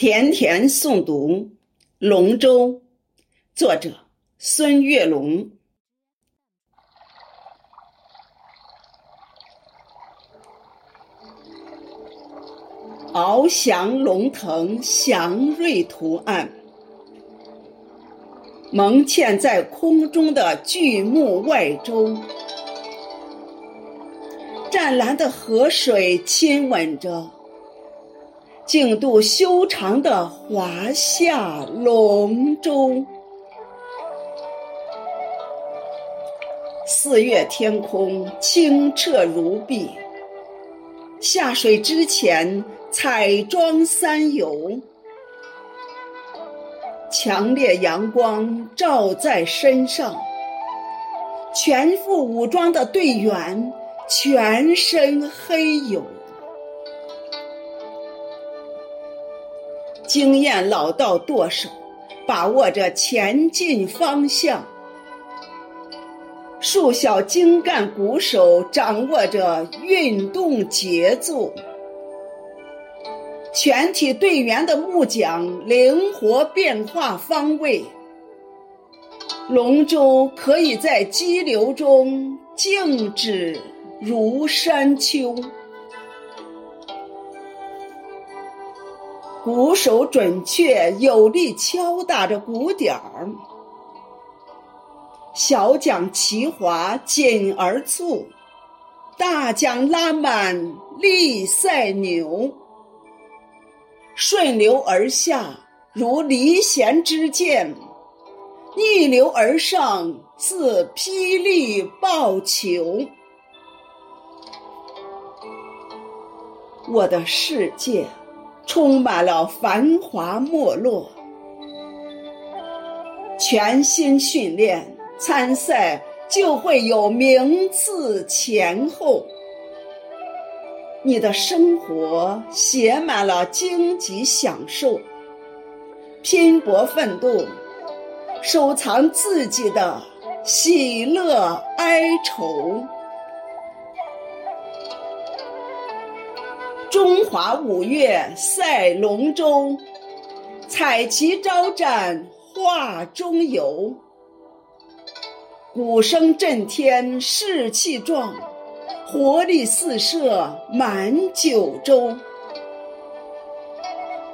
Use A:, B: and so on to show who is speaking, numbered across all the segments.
A: 甜甜诵读《龙舟》，作者孙月龙。翱翔龙腾祥瑞图案，蒙嵌在空中的巨木外周，湛蓝的河水亲吻着。净度修长的华夏龙舟，四月天空清澈如碧。下水之前彩妆三游，强烈阳光照在身上，全副武装的队员全身黑黝。经验老道舵手把握着前进方向，数小精干鼓手掌握着运动节奏，全体队员的木桨灵活变化方位，龙舟可以在激流中静止如山丘。鼓手准确有力敲打着鼓点儿，小桨齐划紧而促，大桨拉满力赛牛，顺流而下如离弦之箭，逆流而上似霹雳爆球。我的世界。充满了繁华没落，全心训练参赛就会有名次前后。你的生活写满了荆棘享受，拼搏奋斗，收藏自己的喜乐哀愁。中华五岳赛龙舟，彩旗招展画中游。鼓声震天士气壮，活力四射满九州。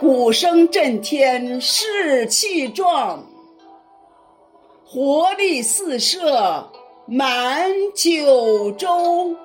A: 鼓声震天士气壮，活力四射满九州。